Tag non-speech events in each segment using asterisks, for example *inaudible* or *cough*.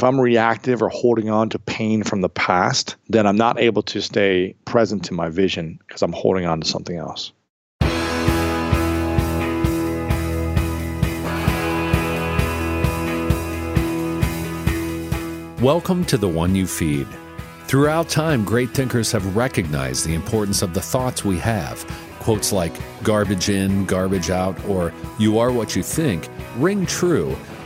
if I'm reactive or holding on to pain from the past, then I'm not able to stay present to my vision because I'm holding on to something else. Welcome to the one you feed. Throughout time, great thinkers have recognized the importance of the thoughts we have. Quotes like garbage in, garbage out, or you are what you think ring true.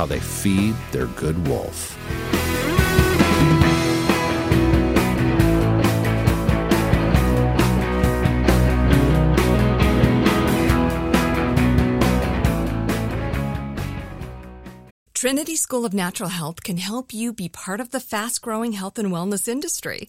how they feed their good wolf. Trinity School of Natural Health can help you be part of the fast growing health and wellness industry.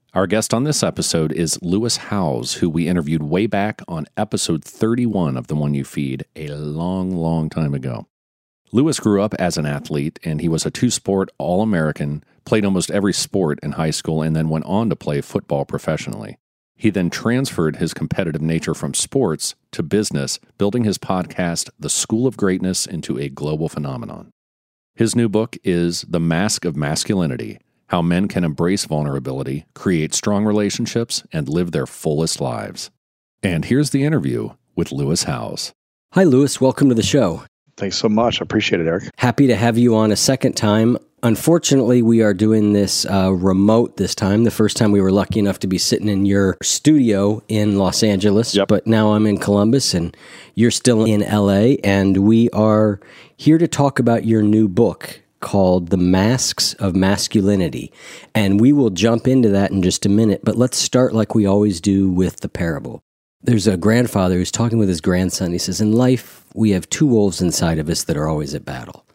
Our guest on this episode is Lewis Howes, who we interviewed way back on episode 31 of The One You Feed a long, long time ago. Lewis grew up as an athlete and he was a two sport All American, played almost every sport in high school, and then went on to play football professionally. He then transferred his competitive nature from sports to business, building his podcast, The School of Greatness, into a global phenomenon. His new book is The Mask of Masculinity how men can embrace vulnerability, create strong relationships, and live their fullest lives. And here's the interview with Lewis Howes. Hi, Lewis. Welcome to the show. Thanks so much. I appreciate it, Eric. Happy to have you on a second time. Unfortunately, we are doing this uh, remote this time. The first time we were lucky enough to be sitting in your studio in Los Angeles, Yep. but now I'm in Columbus and you're still in LA. And we are here to talk about your new book called The Masks of Masculinity. And we will jump into that in just a minute, but let's start like we always do with the parable. There's a grandfather who's talking with his grandson. He says, In life, we have two wolves inside of us that are always at battle.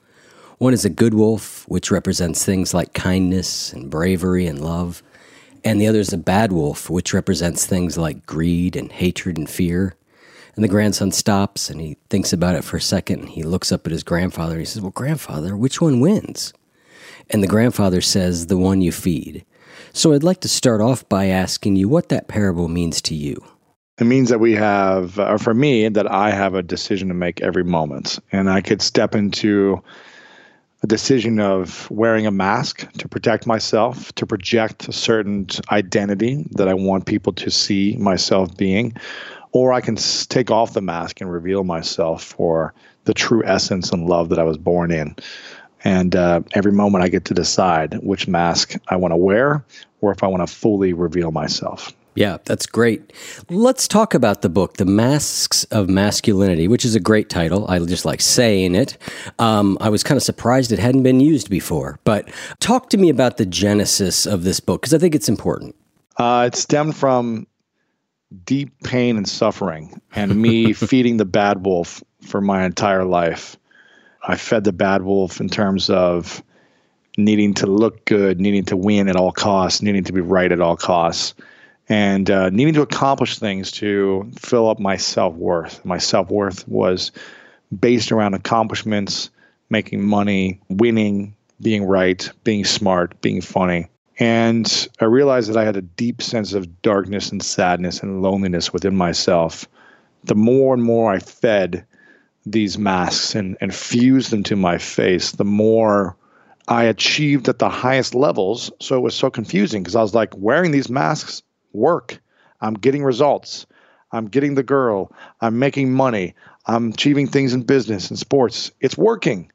One is a good wolf, which represents things like kindness and bravery and love. And the other is a bad wolf, which represents things like greed and hatred and fear. And the grandson stops and he thinks about it for a second. And he looks up at his grandfather and he says, Well, grandfather, which one wins? And the grandfather says, The one you feed. So I'd like to start off by asking you what that parable means to you. It means that we have, or for me, that I have a decision to make every moment. And I could step into a decision of wearing a mask to protect myself, to project a certain identity that I want people to see myself being, or I can take off the mask and reveal myself for the true essence and love that I was born in. And uh, every moment I get to decide which mask I want to wear or if I want to fully reveal myself. Yeah, that's great. Let's talk about the book, The Masks of Masculinity, which is a great title. I just like saying it. Um, I was kind of surprised it hadn't been used before. But talk to me about the genesis of this book, because I think it's important. Uh, it stemmed from deep pain and suffering and me *laughs* feeding the bad wolf for my entire life. I fed the bad wolf in terms of needing to look good, needing to win at all costs, needing to be right at all costs, and uh, needing to accomplish things to fill up my self worth. My self worth was based around accomplishments, making money, winning, being right, being smart, being funny. And I realized that I had a deep sense of darkness and sadness and loneliness within myself. The more and more I fed these masks and, and fused them to my face, the more I achieved at the highest levels. So it was so confusing because I was like, wearing these masks work. I'm getting results. I'm getting the girl. I'm making money. I'm achieving things in business and sports. It's working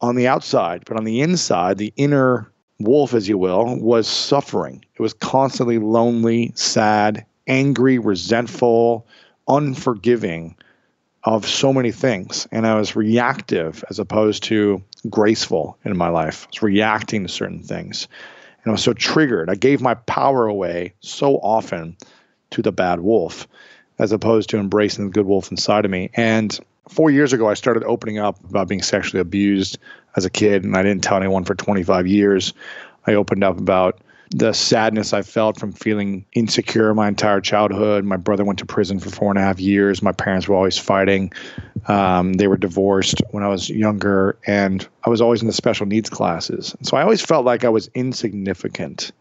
on the outside, but on the inside, the inner wolf, as you will, was suffering. It was constantly lonely, sad, angry, resentful, unforgiving of so many things. And I was reactive as opposed to graceful in my life. I was reacting to certain things. And I was so triggered. I gave my power away so often to the bad wolf as opposed to embracing the good wolf inside of me. And four years ago, I started opening up about being sexually abused as a kid, and I didn't tell anyone for 25 years. I opened up about the sadness I felt from feeling insecure my entire childhood. My brother went to prison for four and a half years. My parents were always fighting. Um, they were divorced when I was younger, and I was always in the special needs classes. So I always felt like I was insignificant.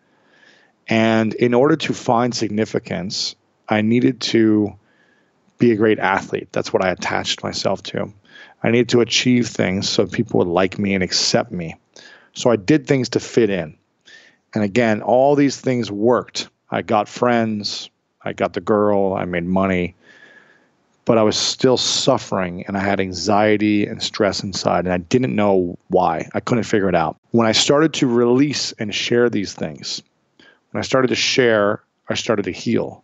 And in order to find significance, I needed to be a great athlete. That's what I attached myself to. I needed to achieve things so people would like me and accept me. So I did things to fit in. And again, all these things worked. I got friends, I got the girl, I made money, but I was still suffering and I had anxiety and stress inside and I didn't know why. I couldn't figure it out. When I started to release and share these things, when I started to share, I started to heal.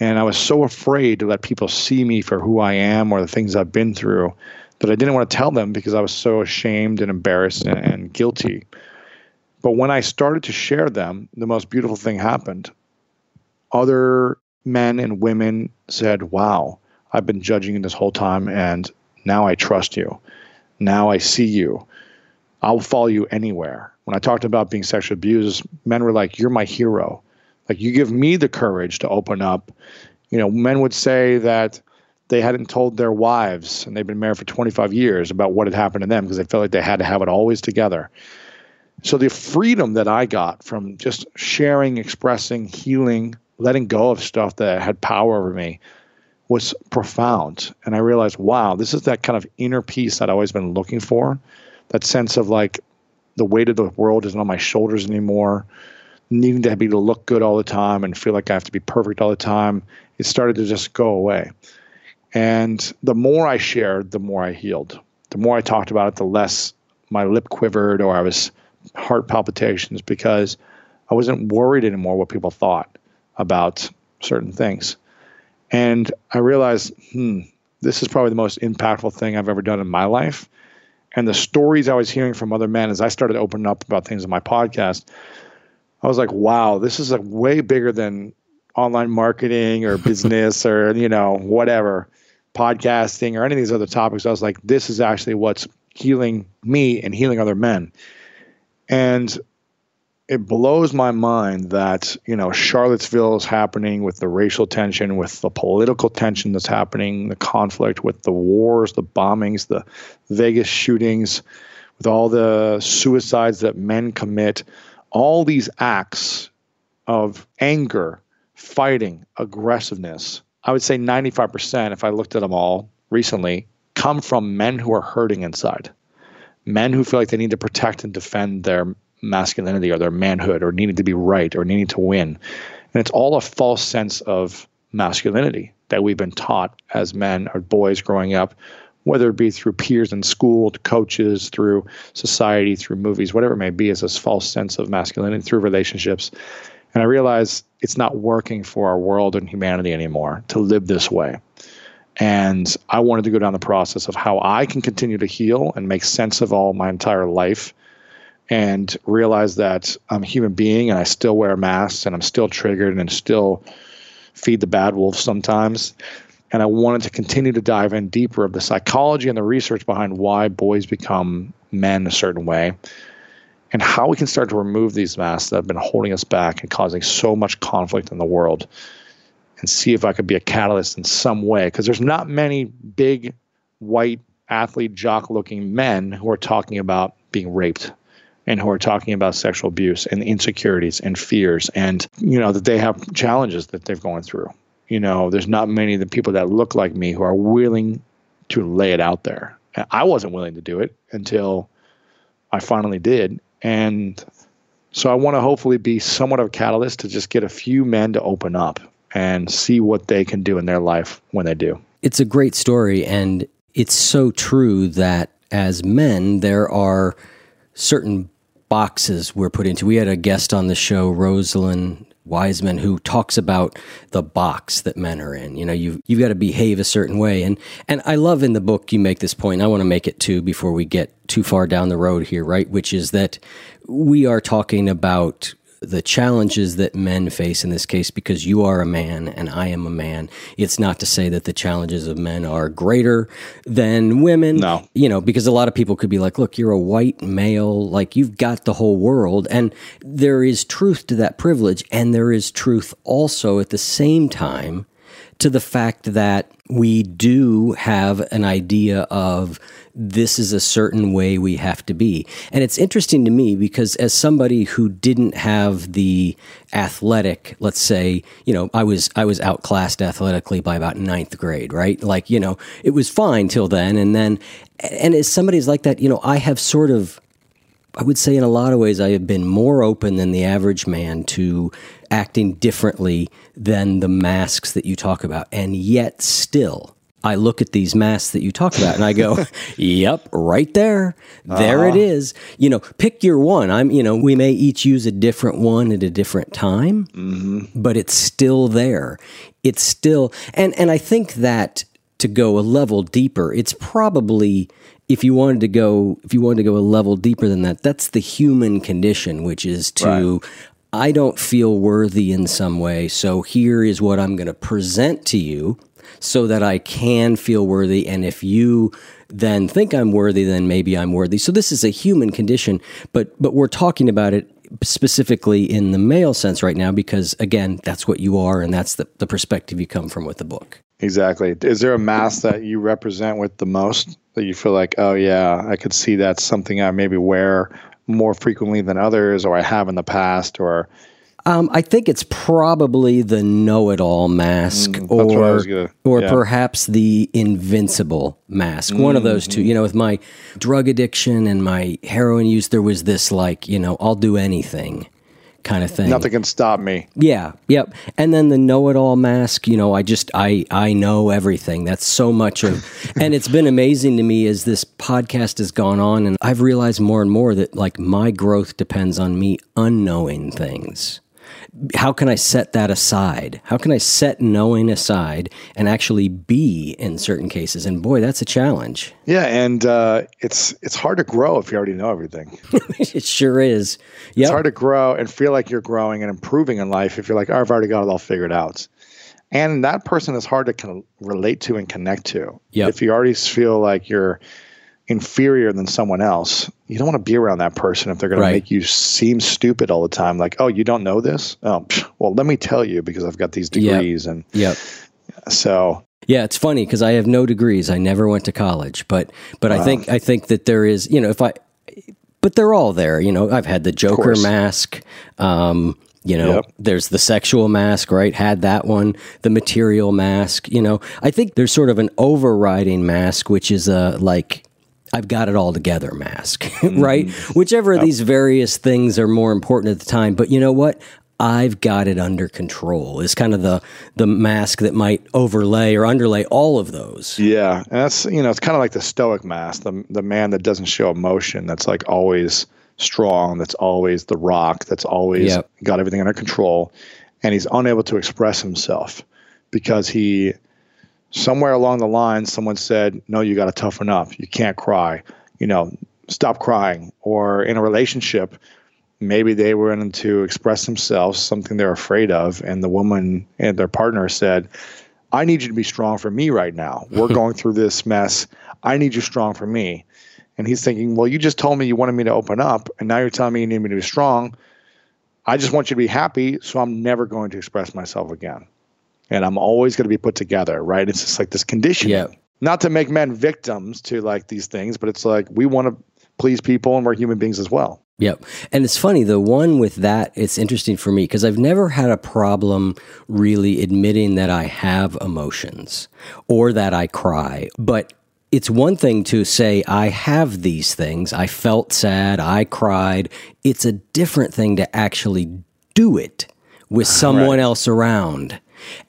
And I was so afraid to let people see me for who I am or the things I've been through that I didn't want to tell them because I was so ashamed and embarrassed and, and guilty. But when I started to share them, the most beautiful thing happened. Other men and women said, Wow, I've been judging you this whole time, and now I trust you. Now I see you. I'll follow you anywhere. When I talked about being sexually abused, men were like, You're my hero. Like, you give me the courage to open up. You know, men would say that they hadn't told their wives, and they've been married for 25 years, about what had happened to them because they felt like they had to have it always together. So the freedom that I got from just sharing, expressing, healing, letting go of stuff that had power over me was profound. And I realized, wow, this is that kind of inner peace that I've always been looking for. That sense of like the weight of the world isn't on my shoulders anymore. Needing to be to look good all the time and feel like I have to be perfect all the time. It started to just go away. And the more I shared, the more I healed. The more I talked about it, the less my lip quivered or I was heart palpitations because I wasn't worried anymore what people thought about certain things. And I realized, hmm, this is probably the most impactful thing I've ever done in my life. And the stories I was hearing from other men as I started opening up about things in my podcast, I was like, wow, this is like way bigger than online marketing or *laughs* business or, you know, whatever, podcasting or any of these other topics. I was like, this is actually what's healing me and healing other men. And it blows my mind that, you know, Charlottesville is happening with the racial tension, with the political tension that's happening, the conflict with the wars, the bombings, the Vegas shootings, with all the suicides that men commit, all these acts of anger, fighting, aggressiveness. I would say 95%, if I looked at them all recently, come from men who are hurting inside men who feel like they need to protect and defend their masculinity or their manhood or needing to be right or needing to win. And it's all a false sense of masculinity that we've been taught as men or boys growing up, whether it be through peers in school, coaches, through society, through movies, whatever it may be, is this false sense of masculinity through relationships. And I realize it's not working for our world and humanity anymore to live this way. And I wanted to go down the process of how I can continue to heal and make sense of all my entire life and realize that I'm a human being and I still wear masks and I'm still triggered and still feed the bad wolf sometimes. And I wanted to continue to dive in deeper of the psychology and the research behind why boys become men a certain way and how we can start to remove these masks that have been holding us back and causing so much conflict in the world and see if I could be a catalyst in some way. Because there's not many big white athlete jock looking men who are talking about being raped and who are talking about sexual abuse and insecurities and fears and you know that they have challenges that they've gone through. You know there's not many of the people that look like me who are willing to lay it out there. I wasn't willing to do it until i finally did and so i want to hopefully be somewhat of a catalyst to just get a few men to open up and see what they can do in their life when they do. It's a great story, and it's so true that as men, there are certain boxes we're put into. We had a guest on the show, Rosalind Wiseman who talks about the box that men are in. You know, you've you've got to behave a certain way, and and I love in the book you make this point. I want to make it too before we get too far down the road here, right? Which is that we are talking about the challenges that men face in this case because you are a man and I am a man. It's not to say that the challenges of men are greater than women. No. You know, because a lot of people could be like, look, you're a white male, like you've got the whole world. And there is truth to that privilege. And there is truth also at the same time to the fact that we do have an idea of this is a certain way we have to be. And it's interesting to me because as somebody who didn't have the athletic, let's say, you know, I was I was outclassed athletically by about ninth grade, right? Like, you know, it was fine till then. And then and as somebody's like that, you know, I have sort of I would say in a lot of ways I have been more open than the average man to acting differently than the masks that you talk about. And yet still I look at these masks that you talk about and I go, *laughs* yep, right there. There uh-huh. it is. You know, pick your one. I'm, you know, we may each use a different one at a different time, mm-hmm. but it's still there. It's still, and, and I think that to go a level deeper, it's probably, if you wanted to go, if you wanted to go a level deeper than that, that's the human condition, which is to, right. I don't feel worthy in some way. So here is what I'm going to present to you so that I can feel worthy. And if you then think I'm worthy, then maybe I'm worthy. So this is a human condition, but but we're talking about it specifically in the male sense right now because again, that's what you are and that's the, the perspective you come from with the book. Exactly. Is there a mask that you represent with the most that you feel like, oh yeah, I could see that's something I maybe wear more frequently than others or I have in the past or um, I think it's probably the know-it-all mask, mm, or gonna, or yeah. perhaps the invincible mask. Mm-hmm. One of those two. Mm-hmm. You know, with my drug addiction and my heroin use, there was this like, you know, I'll do anything kind of thing. Nothing can stop me. Yeah, yep. And then the know-it-all mask. You know, I just I I know everything. That's so much of, *laughs* and it's been amazing to me as this podcast has gone on, and I've realized more and more that like my growth depends on me unknowing things how can I set that aside? How can I set knowing aside and actually be in certain cases? And boy, that's a challenge. Yeah, and uh, it's it's hard to grow if you already know everything. *laughs* it sure is. Yep. It's hard to grow and feel like you're growing and improving in life if you're like, oh, I've already got it all figured out. And that person is hard to con- relate to and connect to. Yep. If you already feel like you're inferior than someone else, you don't want to be around that person if they're going right. to make you seem stupid all the time. Like, oh, you don't know this? Oh, well, let me tell you because I've got these degrees yep. and yeah. So yeah, it's funny because I have no degrees. I never went to college, but but. I think I think that there is you know if I but they're all there. You know, I've had the Joker mask. Um, you know, yep. there's the sexual mask, right? Had that one, the material mask. You know, I think there's sort of an overriding mask, which is a like I've got it all together mask, *laughs* right? Mm. Whichever of these various things are more important at the time. But you know what? I've got it under control is kind of the the mask that might overlay or underlay all of those. Yeah, and that's you know it's kind of like the stoic mask, the the man that doesn't show emotion, that's like always strong, that's always the rock, that's always yep. got everything under control, and he's unable to express himself because he somewhere along the line, someone said, "No, you got to toughen up. You can't cry. You know, stop crying." Or in a relationship, maybe they were in to express themselves, something they're afraid of, and the woman and their partner said, "I need you to be strong for me right now. We're *laughs* going through this mess. I need you strong for me." And he's thinking, "Well, you just told me you wanted me to open up, and now you're telling me you need me to be strong." I just want you to be happy, so I'm never going to express myself again and I'm always going to be put together, right? It's just like this condition. Yeah. Not to make men victims to like these things, but it's like we want to please people and we're human beings as well. Yep. And it's funny, the one with that, it's interesting for me because I've never had a problem really admitting that I have emotions or that I cry. But it's one thing to say, I have these things. I felt sad. I cried. It's a different thing to actually do it with ah, someone right. else around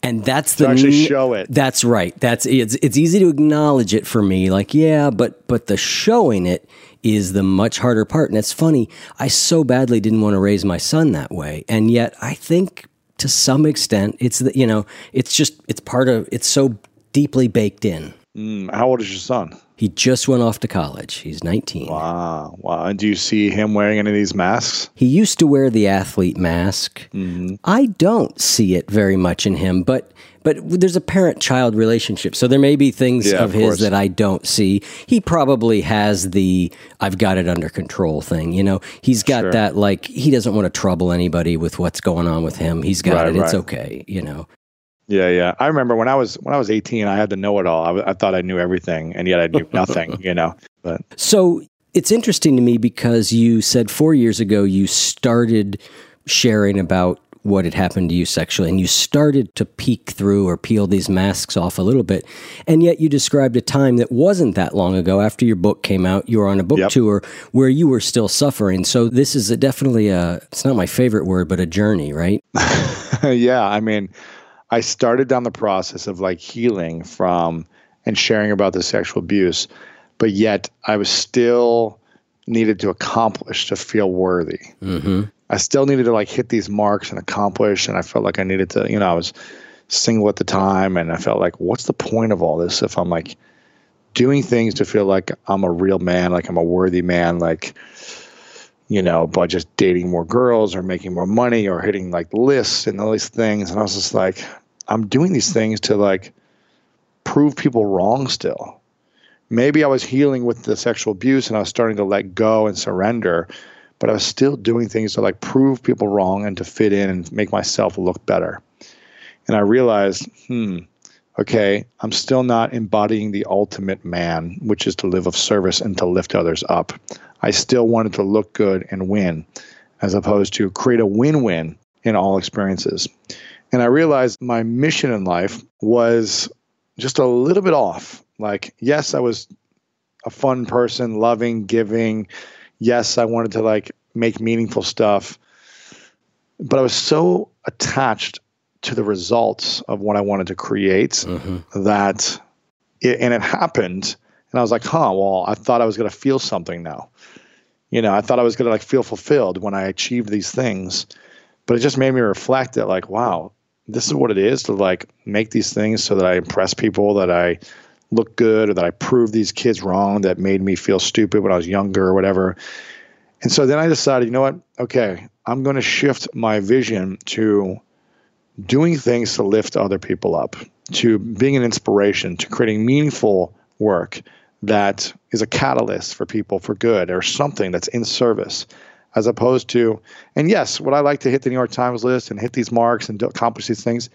and that's the to actually show it. That's right. That's it's it's easy to acknowledge it for me. Like yeah, but but the showing it is the much harder part. And it's funny. I so badly didn't want to raise my son that way, and yet I think to some extent, it's the, you know, it's just, it's part of, it's so deeply baked in. Mm, how old is your son? He just went off to college. He's 19. Wow. Wow. And do you see him wearing any of these masks? He used to wear the athlete mask. Mm-hmm. I don't see it very much in him, but but there's a parent-child relationship, so there may be things Yeah, of, of his that I don't see. He probably has the "I've got it under control" thing. You know, he's got Sure. that like he doesn't want to trouble anybody with what's going on with him. He's got Right, it. It's okay. You know. Yeah, yeah. I remember when I was when I was 18, I had to know it all. I, w- I thought I knew everything, and yet I knew *laughs* nothing. You know. But So it's interesting to me because you said four years ago you started sharing about what had happened to you sexually and you started to peek through or peel these masks off a little bit. And yet you described a time that wasn't that long ago after your book came out. You were on a book Yep. tour where you were still suffering. So this is a, definitely a, it's not my favorite word, but a journey, right? *laughs* yeah, I mean, I started down the process of like healing from and sharing about the sexual abuse, but yet I was still needed to accomplish to feel worthy. Mm-hmm. I still needed to like hit these marks and accomplish, and I felt like I needed to, you know, I was single at the time, and I felt like, what's the point of all this if I'm like doing things to feel like I'm a real man, like I'm a worthy man, like you know, by just dating more girls or making more money or hitting like lists and all these things. And I was just like, I'm doing these things to like prove people wrong still. Maybe I was healing with the sexual abuse and I was starting to let go and surrender, but I was still doing things to like prove people wrong and to fit in and make myself look better. And I realized, hmm, okay, I'm still not embodying the ultimate man, which is to live of service and to lift others up. I still wanted to look good and win, as opposed to create a win win in all experiences. And I realized my mission in life was just a little bit off. Like, yes, I was a fun person, loving, giving. Yes, I wanted to like make meaningful stuff. But I was so attached to the results of what I wanted to create mm-hmm. that it, and it happened and I was like, huh, well, I thought I was going to feel something now. You know, I thought I was going to like feel fulfilled when I achieved these things. But it just made me reflect that like, wow, this is what it is to like make these things so that I impress people, that I look good or that I prove these kids wrong that made me feel stupid when I was younger or whatever. And so then I decided, you know what? Okay, I'm going to shift my vision to doing things to lift other people up, to being an inspiration, to creating meaningful work that is a catalyst for people for good or something that's in service, as opposed to, and yes, would I like to hit the New York Times list and hit these marks and accomplish these things?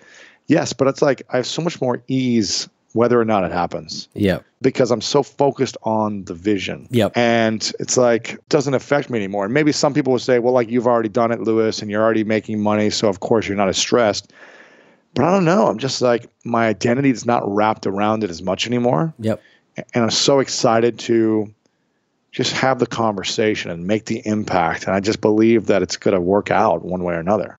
Yes, but it's like I have so much more ease whether or not it happens Yep. because I'm so focused on the vision. Yep. And it's like it doesn't affect me anymore. And maybe some people will say, well, like you've already done it, Lewis, and you're already making money, so of course you're not as stressed. But I don't know. I'm just like my identity is not wrapped around it as much anymore. Yep. And I'm so excited to just have the conversation and make the impact. And I just believe that it's going to work out one way or another.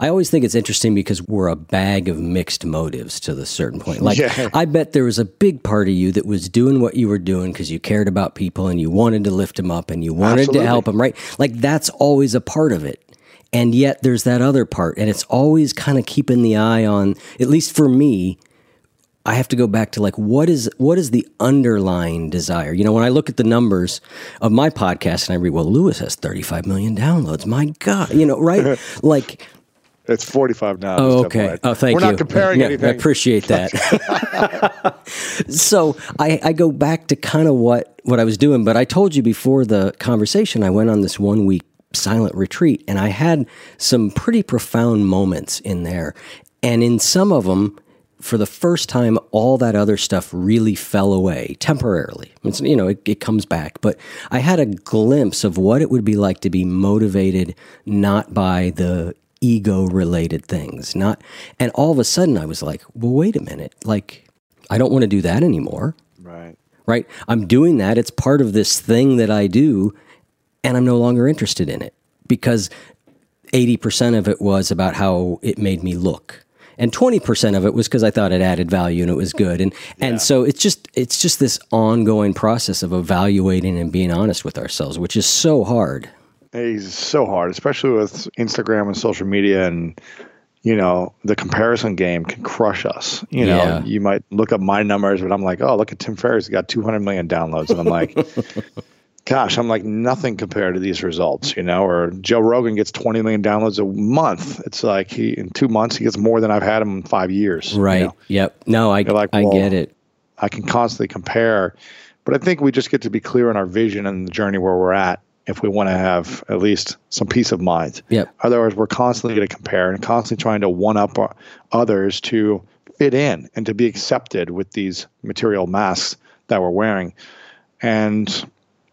I always think it's interesting because we're a bag of mixed motives to the certain point. Like, Yeah. I bet there was a big part of you that was doing what you were doing because you cared about people and you wanted to lift them up and you wanted Absolutely. to help them, right? Like, that's always a part of it. And yet there's that other part. And it's always kind of keeping the eye on, at least for me, I have to go back to like what is what is the underlying desire? You know, when I look at the numbers of my podcast and I read, well, Lewis has 35 million downloads. My God, you know, right? *laughs* like, It's 45 now. oh, okay. Oh, thank you. We're not comparing Yeah, anything. I appreciate that. *laughs* *laughs* so I, I go back to kind of what what I was doing, but I told you before the conversation, I went on this one week silent retreat, and I had some pretty profound moments in there, and in some of them. For the first time, all that other stuff really fell away temporarily. It's, you know, it, it comes back. But I had a glimpse of what it would be like to be motivated not by the ego related things not and all of a sudden i was like well wait a minute like i don't want to do that anymore. Right. right? I'm doing that it's part of this thing that i do and i'm no longer interested in it because 80% of it was about how it made me look and 20% of it was because i thought it added value and it was good and and so it's just it's just this ongoing process of evaluating and being honest with ourselves which is so hard It's so hard, especially with Instagram and social media, and you know the comparison game can crush us. You know, Yeah. you might look up my numbers, but I'm like, oh, look at Tim Ferriss, he got 200 million downloads, and I'm like, *laughs* gosh, I'm like nothing compared to these results. You know, or Joe Rogan gets 20 million downloads a month. It's like he in two months he gets more than I've had him in five years. you right know? yep no i, like, I get it I can constantly compare. But I think we just get to be clear in our vision and the journey where we're at if we want to have at least some peace of mind. Yep. Otherwise, we're constantly going to compare and constantly trying to one up others to fit in and to be accepted with these material masks that we're wearing. And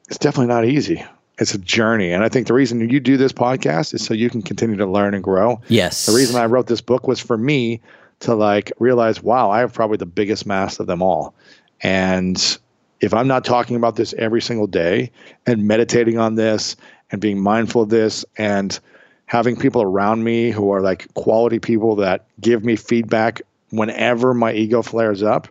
it's definitely not easy. It's a journey. And I think the reason you do this podcast is so you can continue to learn and grow. yes The reason I wrote this book was for me to like realize, wow, I have probably the biggest mask of them all. And if I'm not talking about this every single day and meditating on this and being mindful of this and having people around me who are like quality people that give me feedback whenever my ego flares up,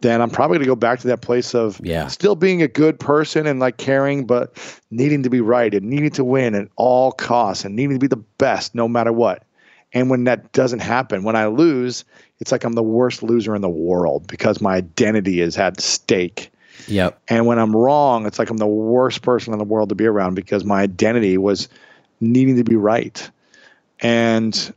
then I'm probably going to go back to that place of Yeah. still being a good person and like caring, but needing to be right and needing to win at all costs and needing to be the best no matter what. And when that doesn't happen, when I lose, it's like I'm the worst loser in the world because my identity is at stake. Yep And when I'm wrong, it's like I'm the worst person in the world to be around because my identity was needing to be right. And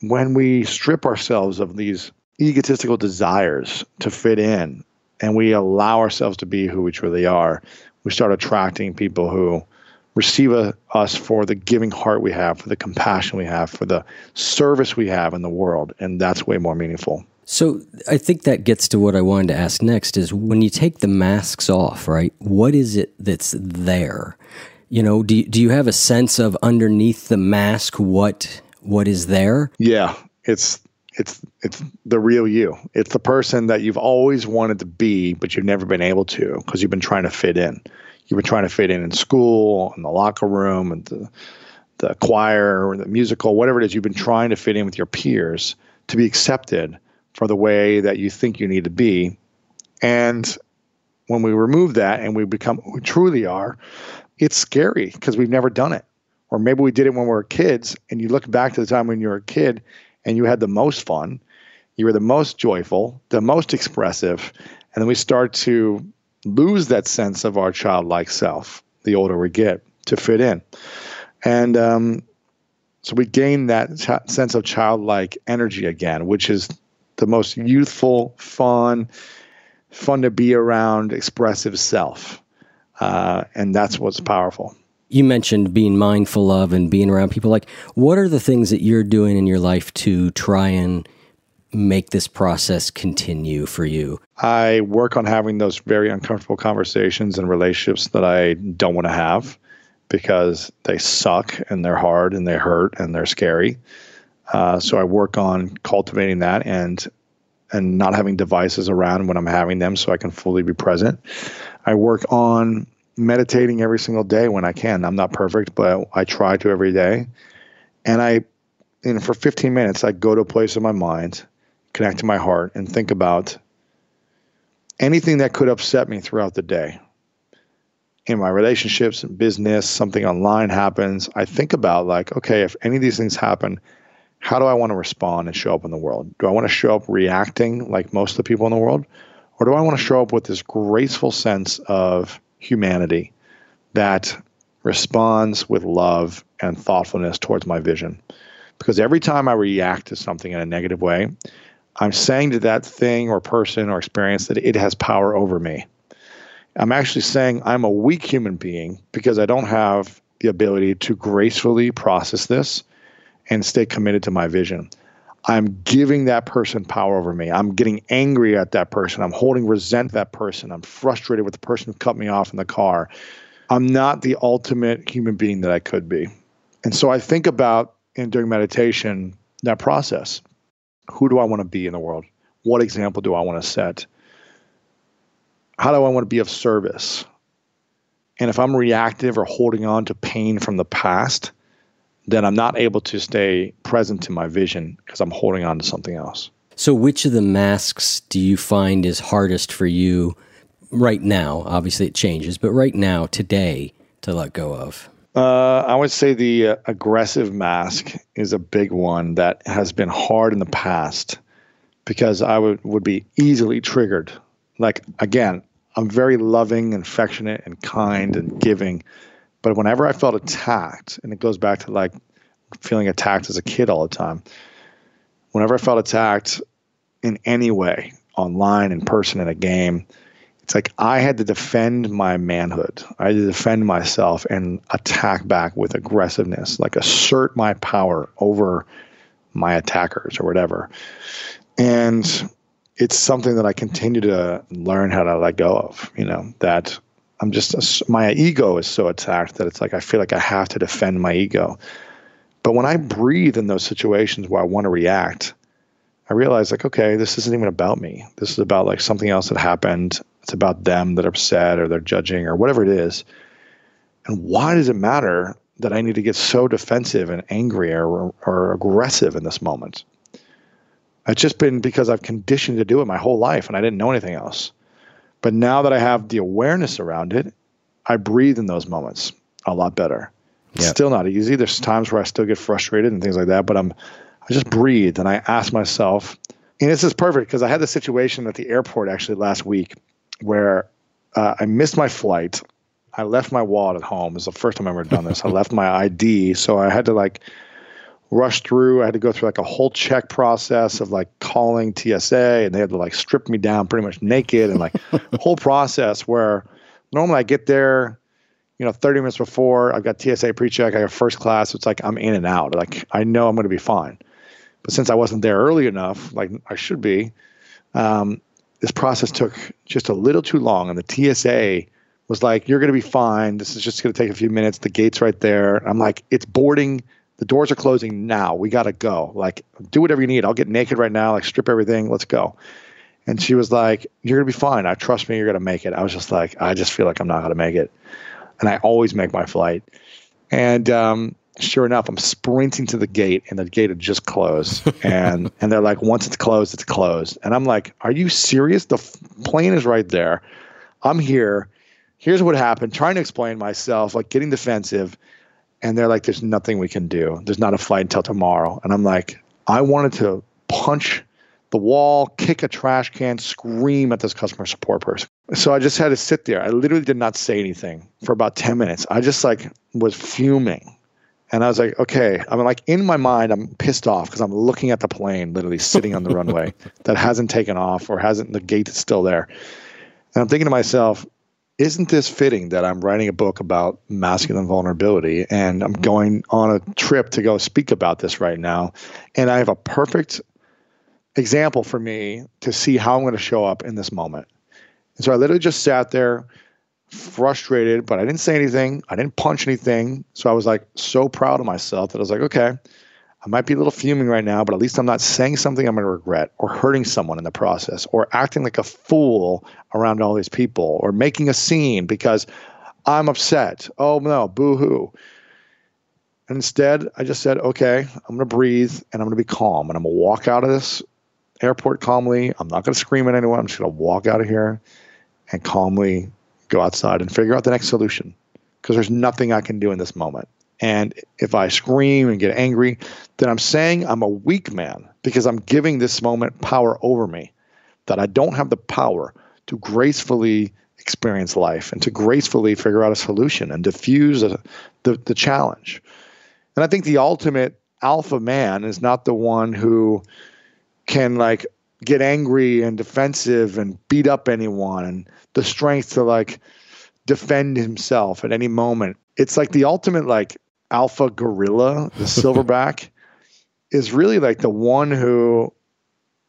when we strip ourselves of these egotistical desires to fit in and we allow ourselves to be who we truly are, we start attracting people who receive a, us for the giving heart we have, for the compassion we have, for the service we have in the world. And that's way more meaningful. So I think that gets to what I wanted to ask next is when you take the masks off, right? What is it that's there? You know, do you, do you have a sense of underneath the mask what what is there? Yeah, it's it's it's the real you. It's the person that you've always wanted to be, but you've never been able to because you've been trying to fit in. You've been trying to fit in in school, in the locker room, and the the choir, or the musical, whatever it is. You've been trying to fit in with your peers to be accepted for the way that you think you need to be. And when we remove that and we become who we truly are, it's scary because we've never done it. Or maybe we did it when we were kids and you look back to the time when you were a kid and you had the most fun, you were the most joyful, the most expressive, and then we start to lose that sense of our childlike self the older we get to fit in. And um, so we gain that ch- sense of childlike energy again, which is the most youthful, fun, fun to be around, expressive self. Uh, and that's what's powerful. You mentioned being mindful of and being around people. Like, what are the things that you're doing in your life to try and make this process continue for you? I work on having those very uncomfortable conversations and relationships that I don't want to have because they suck and they're hard and they hurt and they're scary. Uh, so I work on cultivating that and and not having devices around when I'm having them so I can fully be present. I work on meditating every single day when I can. I'm not perfect, but I try to every day. And I, and for 15 minutes, I go to a place in my mind, connect to my heart, and think about anything that could upset me throughout the day. In my relationships and business, something online happens. I think about, like, okay, if any of these things happen, how do I want to respond and show up in the world? Do I want to show up reacting like most of the people in the world? Or do I want to show up with this graceful sense of humanity that responds with love and thoughtfulness towards my vision? Because every time I react to something in a negative way, I'm saying to that thing or person or experience that it has power over me. I'm actually saying I'm a weak human being because I don't have the ability to gracefully process this and stay committed to my vision. I'm giving that person power over me. I'm getting angry at that person. I'm holding resent that person. I'm frustrated with the person who cut me off in the car. I'm not the ultimate human being that I could be. And so I think about in during meditation that process. Who do I want to be in the world? What example do I want to set? How do I want to be of service? And if I'm reactive or holding on to pain from the past, then I'm not able to stay present to my vision because I'm holding on to something else. So, which of the masks do you find is hardest for you right now? Obviously, it changes, but right now, today, to let go of? Uh, I would say the uh, aggressive mask is a big one that has been hard in the past because I would, would be easily triggered. Like, again, I'm very loving, affectionate, and kind and giving. But whenever I felt attacked, and it goes back to like feeling attacked as a kid all the time, whenever I felt attacked in any way, online, in person, in a game, it's like I had to defend my manhood. I had to defend myself and attack back with aggressiveness, like assert my power over my attackers or whatever. And it's something that I continue to learn how to let go of, you know, that I'm just my ego is so attacked that it's like I feel like I have to defend my ego. But when I breathe in those situations where I want to react, I realize like, okay, this isn't even about me. This is about like something else that happened. It's about them that are upset or they're judging or whatever it is. And why does it matter that I need to get so defensive and angry or, or aggressive in this moment? It's just been because I've conditioned to do it my whole life and I didn't know anything else. But now that I have the awareness around it, I breathe in those moments a lot better. It's still not easy. There's times where I still get frustrated and things like that, but I'm I just breathe and I ask myself, and this is perfect because I had the situation at the airport actually last week where uh, I missed my flight. I left my wallet at home. It's the first time I've ever done this. I *laughs* left my ID, so I had to like rush through. I had to go through like a whole check process of like calling TSA and they had to like strip me down pretty much naked and like *laughs* whole process where normally I get there, you know, 30 minutes before I've got TSA pre-check, I got first class. So It's like I'm in and out. Like I know I'm going to be fine. But since I wasn't there early enough, like I should be, um, this process took just a little too long. And the TSA was like, you're going to be fine. This is just going to take a few minutes. The gate's right there. I'm like, it's boarding the doors are closing now. We got to go. Like, do whatever you need. I'll get naked right now. Like, strip everything. Let's go. And she was like, You're going to be fine. I trust me. You're going to make it. I was just like, I just feel like I'm not going to make it. And I always make my flight. And um, sure enough, I'm sprinting to the gate, and the gate had just closed. *laughs* and and they're like, Once it's closed, it's closed. And I'm like, Are you serious? The f- plane is right there. I'm here. Here's what happened. Trying to explain myself, like getting defensive and they're like, "There's nothing we can do. There's not a flight until tomorrow." And I'm like, I wanted to punch the wall, kick a trash can, scream at this customer support person. So I just had to sit there. I literally did not say anything for about 10 minutes. I just like was fuming. And I was like, okay, I'm like in my mind, I'm pissed off because I'm looking at the plane literally sitting on the runway *laughs* that hasn't taken off or hasn't, the gate is still there. And I'm thinking to myself, isn't this fitting that I'm writing a book about masculine vulnerability and I'm going on a trip to go speak about this right now? And I have a perfect example for me to see how I'm going to show up in this moment. And so I literally just sat there frustrated, but I didn't say anything. I didn't punch anything. So I was like so proud of myself that I was like, okay, I might be a little fuming right now, but at least I'm not saying something I'm going to regret or hurting someone in the process or acting like a fool around all these people or making a scene because I'm upset. Oh no, boo hoo. And instead, I just said, okay, I'm going to breathe and I'm going to be calm and I'm going to walk out of this airport calmly. I'm not going to scream at anyone. I'm just going to walk out of here and calmly go outside and figure out the next solution because there's nothing I can do in this moment. And if I scream and get angry, then I'm saying I'm a weak man because I'm giving this moment power over me, that I don't have the power to gracefully experience life and to gracefully figure out a solution and diffuse a, the, the challenge. And I think the ultimate alpha man is not the one who can like get angry and defensive and beat up anyone and the strength to like defend himself at any moment. It's like the ultimate like alpha gorilla, the *laughs* silverback, is really like the one who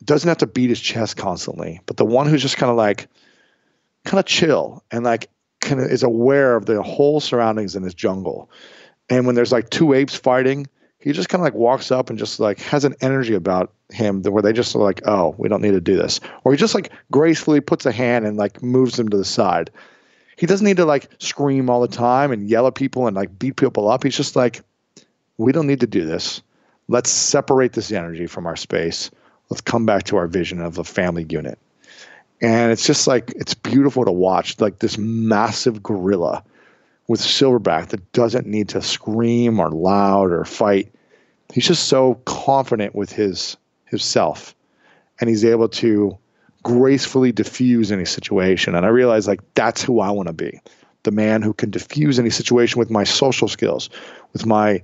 doesn't have to beat his chest constantly, but the one who's just kind of like kind of chill and like kind of is aware of the whole surroundings in his jungle. And when there's like two apes fighting, he just kind of like walks up and just like has an energy about him where they just are like, oh, we don't need to do this. Or he just like gracefully puts a hand and like moves them to the side. He doesn't need to like scream all the time and yell at people and like beat people up. He's just like, we don't need to do this. Let's separate this energy from our space. Let's come back to our vision of a family unit. And it's just like, it's beautiful to watch like this massive gorilla with silverback that doesn't need to scream or loud or fight. He's just so confident with his himself and he's able to gracefully diffuse any situation. And I realized like that's who I want to be. The man who can diffuse any situation with my social skills, with my,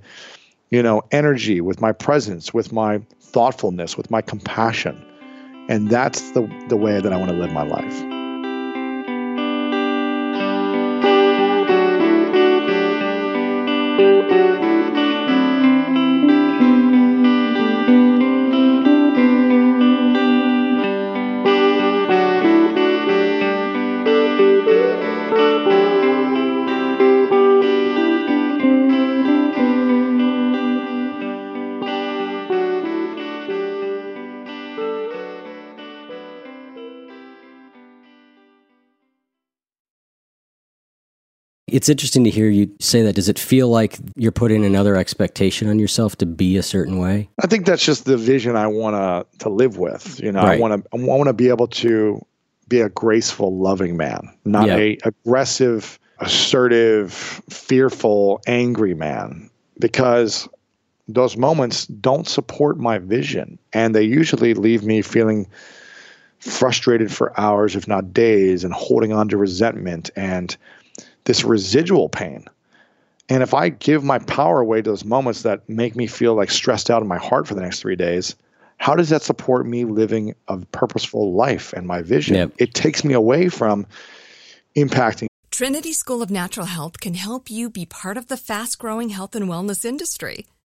you know, energy, with my presence, with my thoughtfulness, with my compassion. And that's the, the way that I want to live my life. It's interesting to hear you say that. Does it feel like you're putting another expectation on yourself to be a certain way? I think that's just the vision I want to to live with. You know, right. I want to I want to be able to be a graceful, loving man, not yeah. a aggressive, assertive, fearful, angry man, because those moments don't support my vision, and they usually leave me feeling frustrated for hours, if not days, and holding on to resentment and this residual pain. And if I give my power away to those moments that make me feel like stressed out in my heart for the next three days, how does that support me living a purposeful life and my vision? Yep. It takes me away from impacting. Trinity School of Natural Health can help you be part of the fast growing health and wellness industry.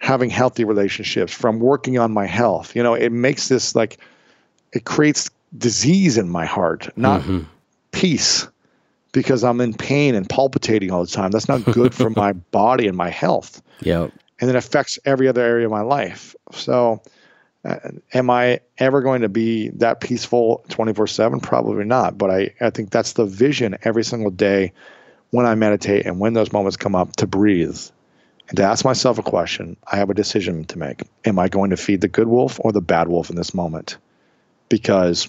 having healthy relationships, from working on my health. You know, it makes this like it creates disease in my heart, not mm-hmm. peace, because I'm in pain and palpitating all the time. That's not good for my *laughs* body and my health. Yeah. And it affects every other area of my life. So, uh, am I ever going to be that peaceful 24 7? Probably not. But I, I think that's the vision every single day when I meditate and when those moments come up to breathe and to ask myself a question, I have a decision to make. Am I going to feed the good wolf or the bad wolf in this moment? Because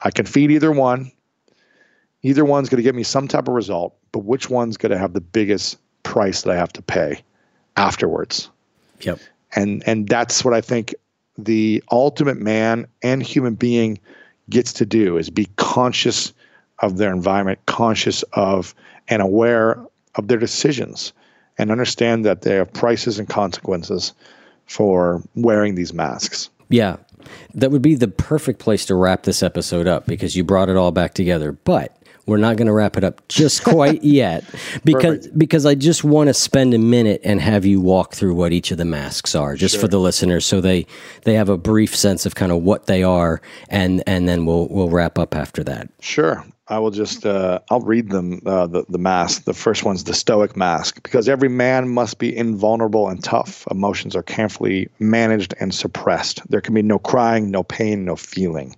I can feed either one. Either one's going to get me some type of result, but which one's going to have the biggest price that I have to pay afterwards? Yep. And and that's what I think the ultimate man and human being gets to do is be conscious of their environment, conscious of and aware of their decisions and understand that there are prices and consequences for wearing these masks. Yeah. That would be the perfect place to wrap this episode up because you brought it all back together. But we're not going to wrap it up just *laughs* quite yet because because I just want to spend a minute and have you walk through what each of the masks are just Sure. for the listeners so they they have a brief sense of kind of what they are and and then we'll we'll wrap up after that. Sure. I will just uh, I'll read them uh, the the mask. The first one's the Stoic mask because every man must be invulnerable and tough. Emotions are carefully managed and suppressed. There can be no crying, no pain, no feeling.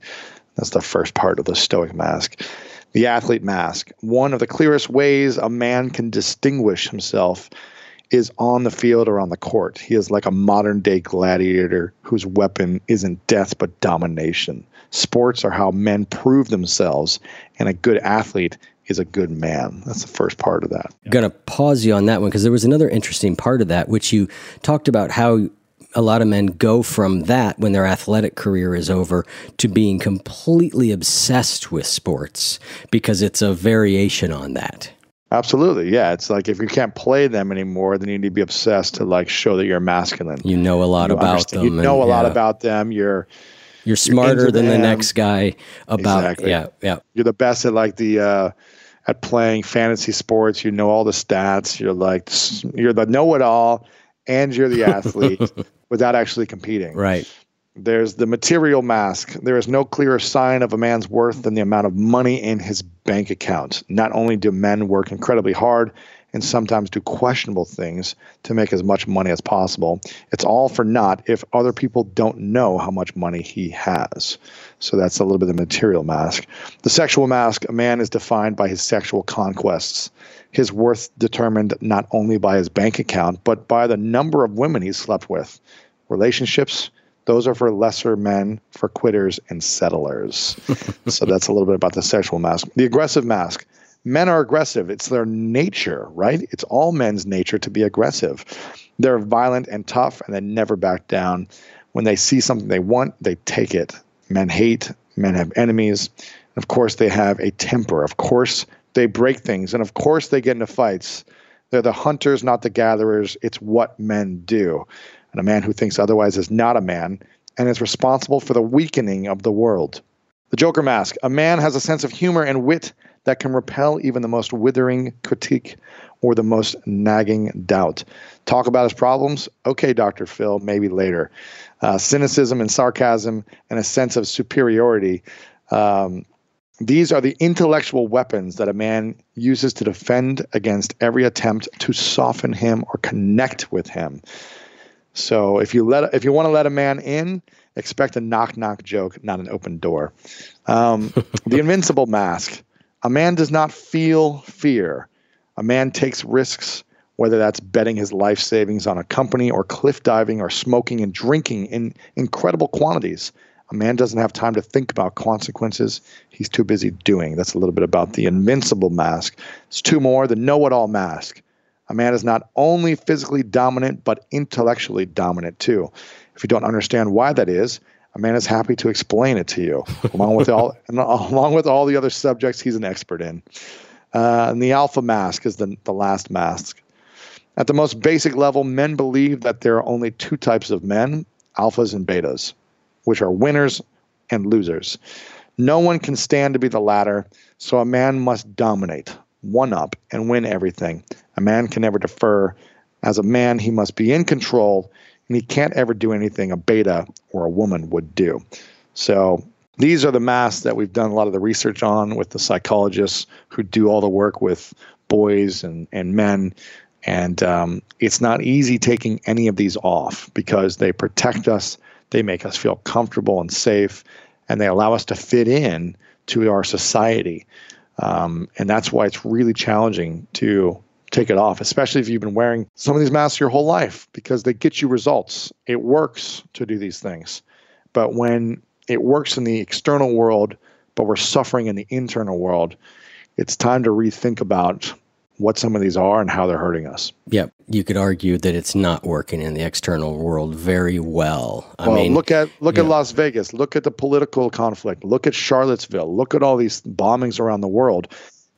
That's the first part of the Stoic mask. The athlete mask. One of the clearest ways a man can distinguish himself is on the field or on the court. He is like a modern day gladiator whose weapon isn't death but domination. Sports are how men prove themselves, and a good athlete is a good man. That's the first part of that. I'm going to pause you on that one because there was another interesting part of that, which you talked about how a lot of men go from that when their athletic career is over to being completely obsessed with sports because it's a variation on that. Absolutely. Yeah. It's like if you can't play them anymore, then you need to be obsessed to like show that you're masculine. You know a lot You about them. You know and, a lot yeah, about them. You're You're smarter into than the them. next guy about Exactly. yeah, yeah. you're the best at like the uh at playing fantasy sports you know all the stats you're like you're the know-it-all and you're the athlete *laughs* without actually competing Right. there's the material mask there is no clearer sign of a man's worth than the amount of money in his bank account not only do men work incredibly hard and sometimes do questionable things to make as much money as possible it's all for naught if other people don't know how much money he has so that's a little bit of the material mask. The sexual mask, a man is defined by his sexual conquests. His worth determined not only by his bank account, but by the number of women he's slept with. Relationships, those are for lesser men, for quitters and settlers. *laughs* so that's a little bit about the sexual mask. The aggressive mask. Men are aggressive. It's their nature, right? It's all men's nature to be aggressive. They're violent and tough, and they never back down. When they see something they want, they take it. Men hate, men have enemies. Of course, they have a temper. Of course, they break things. And of course, they get into fights. They're the hunters, not the gatherers. It's what men do. And a man who thinks otherwise is not a man and is responsible for the weakening of the world. The Joker mask. A man has a sense of humor and wit that can repel even the most withering critique or the most nagging doubt. Talk about his problems? Okay, Dr. Phil, maybe later. Uh, cynicism and sarcasm and a sense of superiority. Um, these are the intellectual weapons that a man uses to defend against every attempt to soften him or connect with him. So if you let if you want to let a man in, expect a knock knock joke, not an open door. Um, *laughs* the invincible mask. A man does not feel fear. A man takes risks, whether that's betting his life savings on a company or cliff diving or smoking and drinking in incredible quantities. A man doesn't have time to think about consequences. He's too busy doing. That's a little bit about the invincible mask. It's two more the know it all mask. A man is not only physically dominant, but intellectually dominant too. If you don't understand why that is, a man is happy to explain it to you, along with all and *laughs* *laughs* along with all the other subjects he's an expert in. Uh, and the alpha mask is the, the last mask. At the most basic level, men believe that there are only two types of men alphas and betas, which are winners and losers. No one can stand to be the latter, so a man must dominate, one up, and win everything. A man can never defer. As a man, he must be in control, and he can't ever do anything a beta or a woman would do. So these are the masks that we've done a lot of the research on with the psychologists who do all the work with boys and, and men. And um, it's not easy taking any of these off because they protect us, they make us feel comfortable and safe, and they allow us to fit in to our society. Um, and that's why it's really challenging to take it off, especially if you've been wearing some of these masks your whole life because they get you results. It works to do these things. But when it works in the external world, but we're suffering in the internal world, it's time to rethink about what some of these are and how they're hurting us. Yep. You could argue that it's not working in the external world very well. I well, mean, look at look at. Las Vegas. Look at the political conflict. Look at Charlottesville. Look at all these bombings around the world.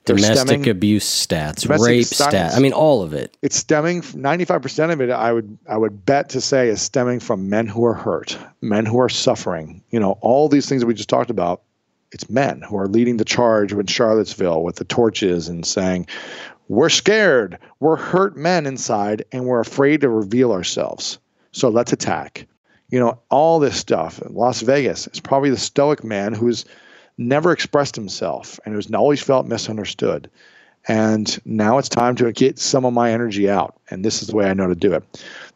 Domestic stemming- abuse stats, Domestic rape stats. stats. I mean, all of it. it's stemming ninety five percent of it. I would I would bet to say is stemming from men who are hurt, men who are suffering. You know, all these things that we just talked about. It's men who are leading the charge in Charlottesville with the torches and saying, "We're scared. We're hurt men inside, and we're afraid to reveal ourselves. So let's attack." You know, all this stuff. Las Vegas is probably the stoic man who's never expressed himself and was always felt misunderstood. And now it's time to get some of my energy out. And this is the way I know to do it.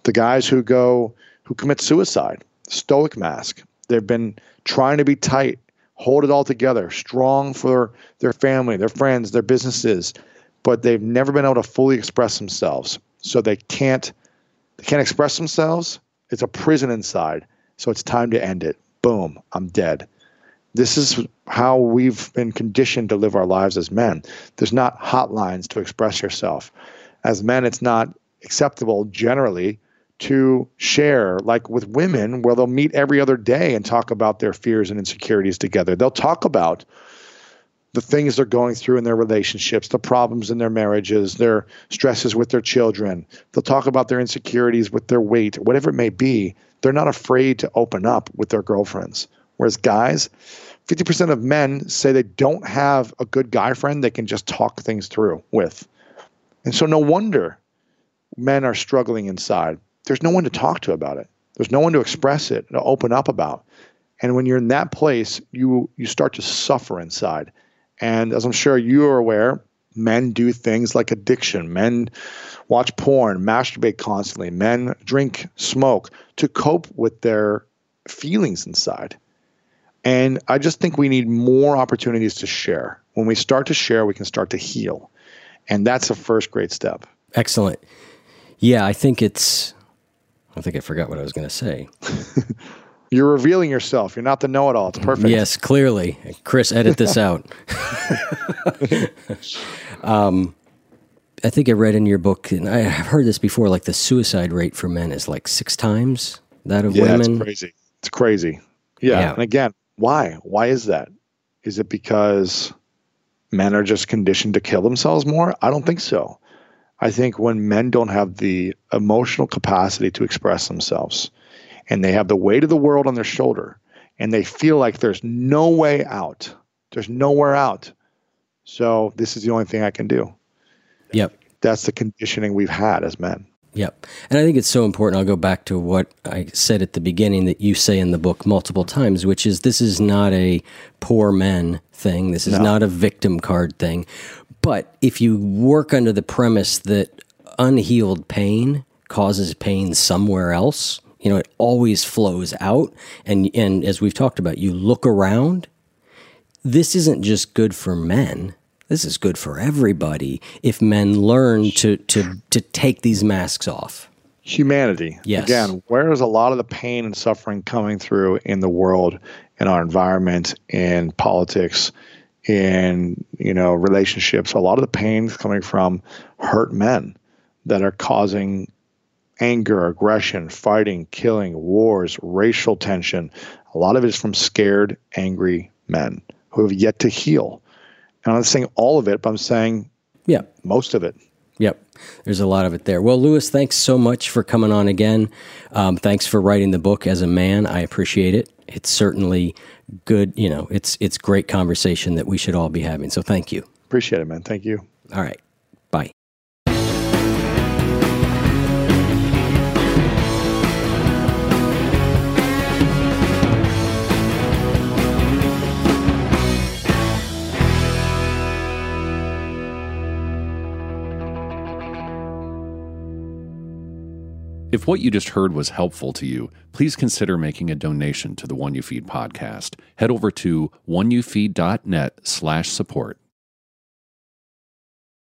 The guys who go, who commit suicide, stoic mask, they've been trying to be tight, hold it all together, strong for their family, their friends, their businesses, but they've never been able to fully express themselves. So they can't, they can't express themselves. It's a prison inside. So it's time to end it. Boom, I'm dead. This is how we've been conditioned to live our lives as men. There's not hotlines to express yourself. As men, it's not acceptable generally to share, like with women, where they'll meet every other day and talk about their fears and insecurities together. They'll talk about the things they're going through in their relationships, the problems in their marriages, their stresses with their children. They'll talk about their insecurities with their weight, whatever it may be. They're not afraid to open up with their girlfriends. Whereas guys, 50% of men say they don't have a good guy friend they can just talk things through with. And so no wonder men are struggling inside. There's no one to talk to about it. There's no one to express it, to open up about. And when you're in that place, you you start to suffer inside. And as I'm sure you are aware, men do things like addiction. Men watch porn, masturbate constantly. Men drink, smoke to cope with their feelings inside. And I just think we need more opportunities to share. When we start to share, we can start to heal. And that's the first great step. Excellent. Yeah, I think it's. I think I forgot what I was going to say. *laughs* You're revealing yourself. You're not the know it all. It's perfect. Yes, clearly. Chris, edit this out. *laughs* um, I think I read in your book, and I have heard this before, like the suicide rate for men is like six times that of Yeah, women. it's crazy. It's crazy. Yeah. Yeah. And again, why? Why is that? Is it because men are just conditioned to kill themselves more? I don't think so. I think when men don't have the emotional capacity to express themselves and they have the weight of the world on their shoulder and they feel like there's no way out, there's nowhere out. So this is the only thing I can do. Yep. That's the conditioning we've had as men. Yep. And I think it's so important. I'll go back to what I said at the beginning that you say in the book multiple times, which is this is not a poor men thing. This is No. not a victim card thing. But if you work under the premise that unhealed pain causes pain somewhere else, you know, it always flows out. And, and as we've talked about, you look around, this isn't just good for men. This is good for everybody if men learn to, to, to take these masks off. humanity. Yes. Again, where is a lot of the pain and suffering coming through in the world, in our environment, in politics, in you know relationships? A lot of the pain is coming from hurt men that are causing anger, aggression, fighting, killing, wars, racial tension. A lot of it is from scared, angry men who have yet to heal. And I'm not saying all of it, but I'm saying Yeah. most of it. Yep. There's a lot of it there. Well, Lewis, thanks so much for coming on again. Um, thanks for writing the book as a man. I appreciate it. It's certainly good. You know, it's it's great conversation that we should all be having. So thank you. Appreciate it, man. Thank you. All right. If what you just heard was helpful to you, please consider making a donation to the One You Feed podcast. Head over to oneyoufeed.net slash support.